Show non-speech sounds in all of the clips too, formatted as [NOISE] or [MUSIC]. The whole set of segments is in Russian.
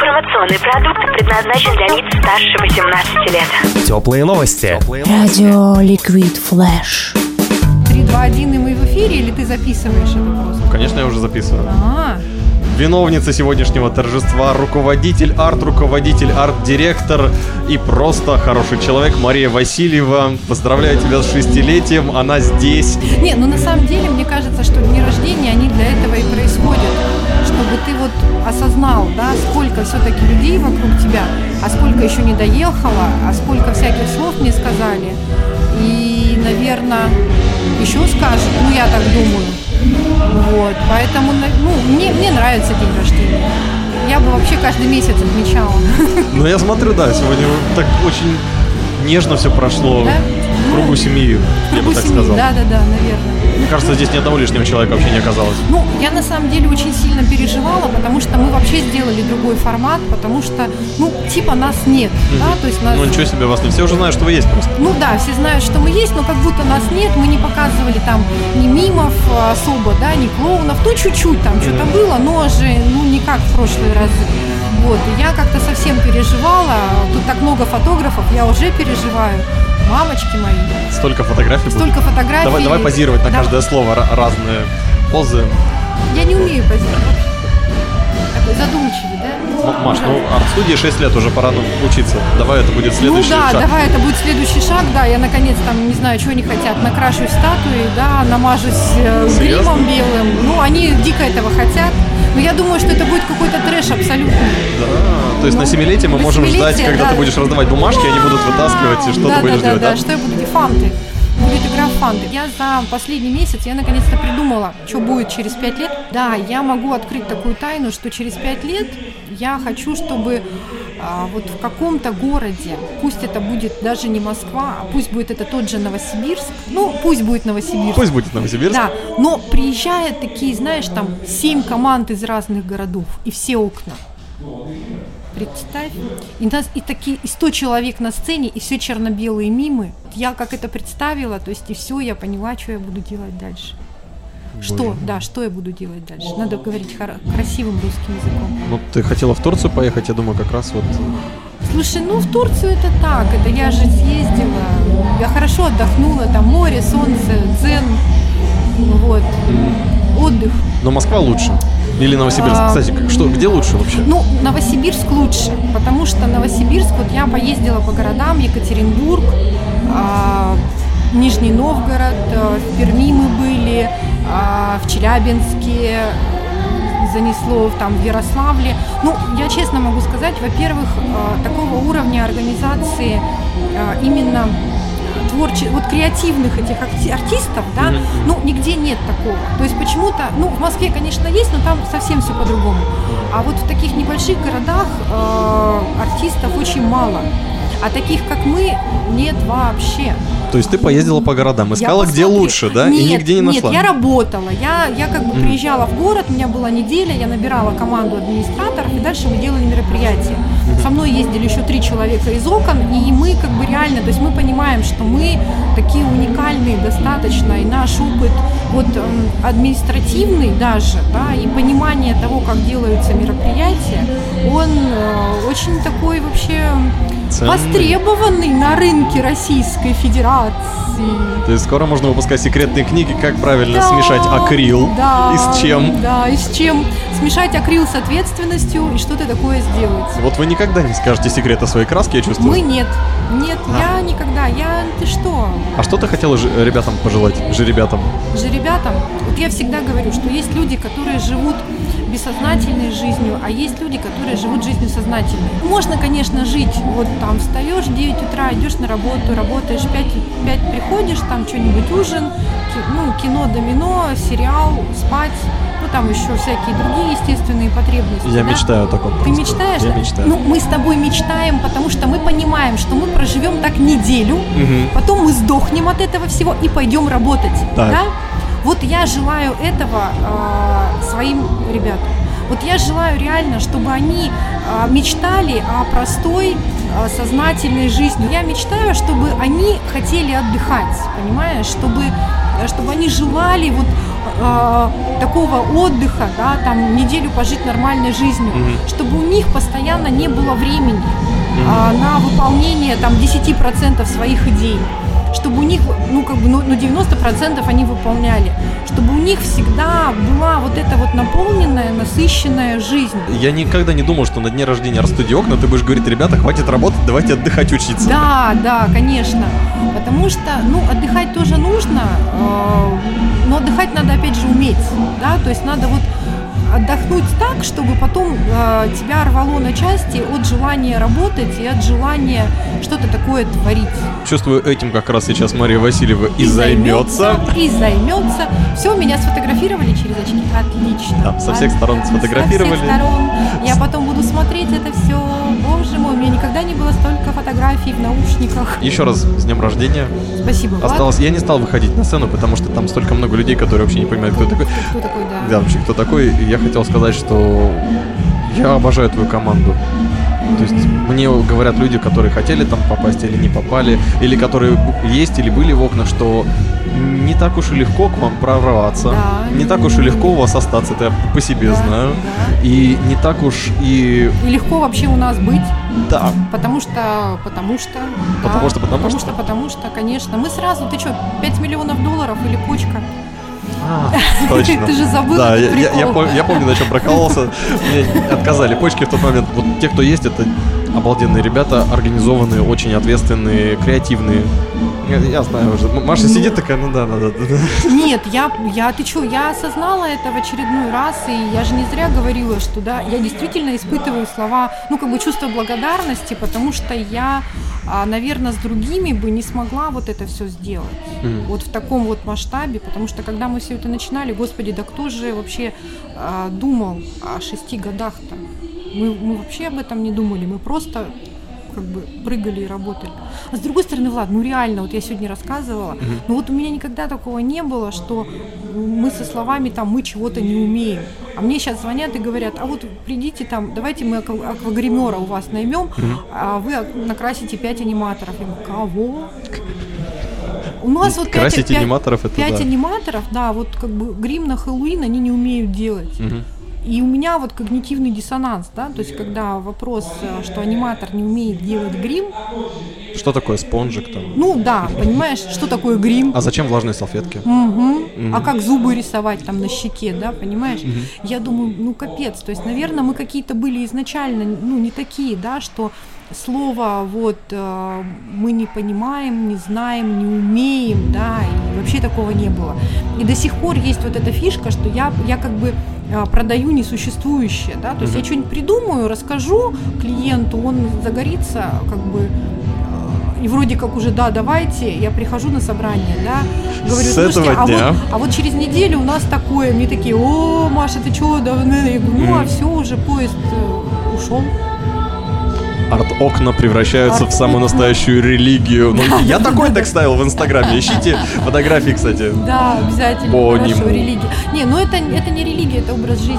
Информационный продукт предназначен для лиц старше 18 лет. Теплые новости. Радио Liquid Flash. 3, 2, 1, и мы в эфире, или ты записываешь это просто? Конечно, я уже записываю. А, Виновница сегодняшнего торжества, руководитель, арт-руководитель, арт-директор и просто хороший человек Мария Васильева. Поздравляю тебя с шестилетием, она здесь. Не, ну на самом деле, мне кажется, что дни рождения, они для этого и происходят. Чтобы ты вот осознал, да, сколько все-таки людей вокруг тебя, а сколько еще не доехало, а сколько всяких слов мне сказали. И, наверное, еще скажут, ну я так думаю. Вот, поэтому, ну, мне, мне нравится день рождения. Я бы вообще каждый месяц отмечала. [LAUGHS] Но я смотрю, да, сегодня так очень нежно все прошло Да? в кругу семьи, я бы так сказал. Да, да, да, наверное. Мне кажется, здесь ни одного лишнего человека вообще не оказалось. Ну, я на самом деле очень сильно переживала, потому что мы вообще сделали другой формат, потому что, ну, типа нас нет, да, то есть нас... Ну ничего себе, вас не все уже знают, что вы есть просто. Ну да, все знают, что мы есть, но как будто нас нет, мы не показывали там ни мимов а, особо, да, ни клоунов, ну чуть-чуть там что-то было, но же, ну не как в прошлые разы. Вот, и я как-то совсем переживала, тут так много фотографов, я уже переживаю, мамочки мои, Столько фотографий будет. столько фотографий. Давай, давай позировать на Да. каждое слово ра- разные позы. Я не умею позировать. Такой задумчивый, да? М- Маш, ну арт-студии 6 лет уже пора ну, учиться. Давай это будет следующий ну да, шаг. давай, это будет следующий шаг, да, я наконец там, не знаю, что они хотят, накрашусь статуей, да, намажусь э, гримом белым, ну, они дико этого хотят, но я думаю, что это будет какой-то трэш абсолютно. Да, то есть на семилетие мы можем ждать, когда да. ты будешь раздавать бумажки, они будут вытаскивать, и что да, будешь да, делать, да, да? да, что я буду делать? Будет игра в фанты. Я за последний месяц, я наконец-то придумала, что будет через пять лет. Да, я могу открыть такую тайну, что через пять лет я хочу, чтобы а, вот в каком-то городе, пусть это будет даже не Москва, а пусть будет это тот же Новосибирск, ну, пусть будет Новосибирск. Пусть будет Новосибирск. Да, но приезжают такие, знаешь, там семь команд из разных городов и все окна. Представь. И, нас, и такие, и 100 человек на сцене, и все черно-белые мимы. Я как это представила, то есть и все, я поняла, что я буду делать дальше. Что, да, что я буду делать дальше? Надо говорить хоро- красивым русским языком. Ну, ты хотела в Турцию поехать, я думаю, как раз вот... Слушай, ну в Турцию это так, это я же съездила, я хорошо отдохнула, там море, солнце, дзен, вот, отдых. Но Москва лучше. Или Новосибирск. А. Кстати, что, где лучше вообще? Ну, Новосибирск лучше, потому что Новосибирск, вот я поездила по городам, Екатеринбург, а, Нижний Новгород, а, в Перми мы были, а, в Челябинске, занесло там в Ярославле. Ну, я честно могу сказать, во-первых, а, такого уровня организации а, именно творче, вот креативных этих артистов, да, ну, нигде нет такого. То есть почему-то, ну, в Москве, конечно, есть, но там совсем все по-другому. А вот в таких небольших городах э, артистов очень мало. А таких, как мы, нет вообще. То есть ты поездила по городам, искала, где лучше, да? Нет, и нигде не нашла. Нет, я работала. Я, я как бы приезжала в город, у меня была неделя, я набирала команду администраторов, и дальше мы делали мероприятие. Со мной ездили еще три человека из окон, и мы как бы реально, то есть мы понимаем, что мы такие уникальные достаточно, и наш опыт вот эм, административный даже, да, и понимание того, как делаются мероприятия, он э, очень такой вообще Ценный. востребованный на рынке Российской Федерации. То есть скоро можно выпускать секретные книги, как правильно Да, смешать акрил да, и с чем. Да, и с чем. Смешать акрил с ответственностью и что-то такое сделать. Вот вы никогда не скажете секрета своей краски, я чувствую. Мы нет. Нет, я никогда. Я... Ты что? А что ты хотела же ребятам пожелать, же ребятам? Же ребятам, вот я всегда говорю, что есть люди, которые живут бессознательной жизнью, а есть люди, которые живут жизнью сознательной. Можно, конечно, жить, вот там встаешь в 9 утра, идешь на работу, работаешь 5, 5 приходишь, там что-нибудь ужин, ну, кино, домино, сериал, спать, ну, там еще всякие другие естественные потребности. Я да? мечтаю о таком. Ты просто. мечтаешь? Я да? мечтаю. Ну, мы с тобой мечтаем, потому что мы понимаем, что мы проживем так неделю, Мгм. потом мы сдохнем от этого всего и пойдем работать. Так. Да? Вот я желаю этого э, своим ребятам. Вот я желаю реально, чтобы они э, мечтали о простой, э, сознательной жизни. Я мечтаю, чтобы они хотели отдыхать, понимаешь? Чтобы, э, чтобы они желали вот э, такого отдыха, да, там неделю пожить нормальной жизнью, Мгм. чтобы у них постоянно не было времени а, на выполнение там 10% своих идей чтобы у них, ну, как бы, ну, ну 90% они выполняли, чтобы у них всегда была вот эта вот наполненная, насыщенная жизнь. Я никогда не думал, что на дне рождения «Растуди окна» ты будешь говорить, ребята, хватит работать, давайте отдыхать, учиться. Да, да, конечно. Потому что, ну, отдыхать тоже нужно, э, но отдыхать надо, опять же, уметь, да, то есть надо вот отдохнуть так, чтобы потом э, тебя рвало на части от желания работать и от желания что-то такое творить. Чувствую, этим как раз сейчас Мария Васильева и, займется. И займется. Все, меня сфотографировали через очки. Отлично. Да, со всех сторон Со всех сфотографировали. сторон. Я потом буду смотреть это все. Боже мой, у меня никогда не было столько фотографий в наушниках. Еще раз с днем рождения. Спасибо, Влад. Осталось, я не стал выходить на сцену, потому что там столько много людей, которые вообще не понимают, кто такой. Кто такой, да? Да, вообще кто такой. И я хотел сказать, что я обожаю твою команду. То есть мне говорят люди, которые хотели там попасть или не попали, или которые есть или были в окнах, что не так уж и легко к вам прорваться, Да. не так уж и легко у вас остаться, это я по себе Да, знаю, да. и не так уж и И легко вообще у нас быть, да, потому что, потому что, Потому да, что, потому потому что. что, потому что, конечно. Мы сразу, ты что, 5 миллионов долларов или почка? А, [LAUGHS] точно. Ты же забыл Да, я, я- я я помню, на чем прокололся. Мне отказали почки в тот момент. Вот те, кто есть, это обалденные ребята, организованные, очень ответственные, креативные. Я, я знаю уже. Маша сидит такая, ну да, да, да, да. Нет, я, я, ты что, я осознала это в очередной раз, и я же не зря говорила, что да, я действительно испытываю слова, ну, как бы чувство благодарности, потому что я, наверное, с другими бы не смогла вот это все сделать. Мгм. Вот в таком вот масштабе, потому что когда мы все это начинали, господи, да кто же вообще а, думал о шести годах-то? Мы, мы вообще об этом не думали, мы просто как бы прыгали и работали. А с другой стороны, Влад, ну реально, вот я сегодня рассказывала, ну вот у меня никогда такого не было, что мы со словами там мы чего-то не умеем. А мне сейчас звонят и говорят, а вот придите там, давайте мы аква- аквагримера у вас наймем, а вы ак- накрасите 5 аниматоров. Я говорю, кого? У нас вот пять- Красить пять- аниматоров это пять да. аниматоров, да, вот как бы грим на Хэллоуин они не умеют делать. Мгм. И у меня вот когнитивный диссонанс, да, то есть когда вопрос, э, что аниматор не умеет делать грим, Что такое спонжик там? ну да, понимаешь, что такое грим? А зачем влажные салфетки? Мгм. А как зубы рисовать там на щеке, да, понимаешь? Я думаю, ну капец, то есть, наверное, мы какие-то были изначально, ну не такие, да, что слово вот э, мы не понимаем, не знаем, не умеем, да, и вообще такого не было. И до сих пор есть вот эта фишка, что я, я как бы э, продаю несуществующее, да, то есть я что-нибудь придумаю, расскажу клиенту, он загорится, как бы э, и вроде как уже, да, давайте, я прихожу на собрание, да, говорю, С слушайте, этого а дня. вот, а вот через неделю у нас такое, мне такие, о, Маша, ты чего, да, ну, я говорю, ну, а все, уже поезд ушел. Арт-окна превращаются в самую настоящую религию. Ну, я такой так ставил в Инстаграме. Ищите фотографии, кстати. Да, обязательно, По религия. Не, ну это, это не религия, это образ жизни.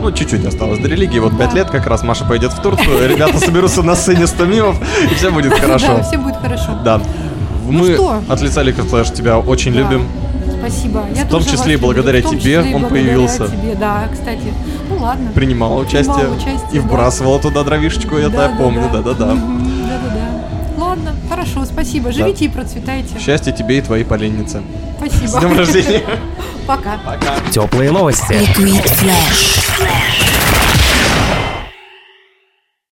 Ну, чуть-чуть осталось до религии. Вот пять Да. лет как раз Маша пойдет в Турцию, ребята соберутся на сцене 100 мимов, и все [LAUGHS] будет хорошо. Да, все будет хорошо. Да. Мы что? от лица Flash тебя очень Да. любим. Спасибо. Я В том тоже числе и благодаря люблю. Тебе числе он благодаря появился. тебе, да, кстати. Ну ладно. Принимала участие, Принимала участие, и да. вбрасывала туда дровишечку, это я помню, да-да-да. Мгм, Да-да-да. Ладно, хорошо, спасибо. Живите и процветайте. Счастья тебе и твоей поленнице. Спасибо. С днем рождения. [LAUGHS] Пока. Пока. Теплые новости. Liquid Flash.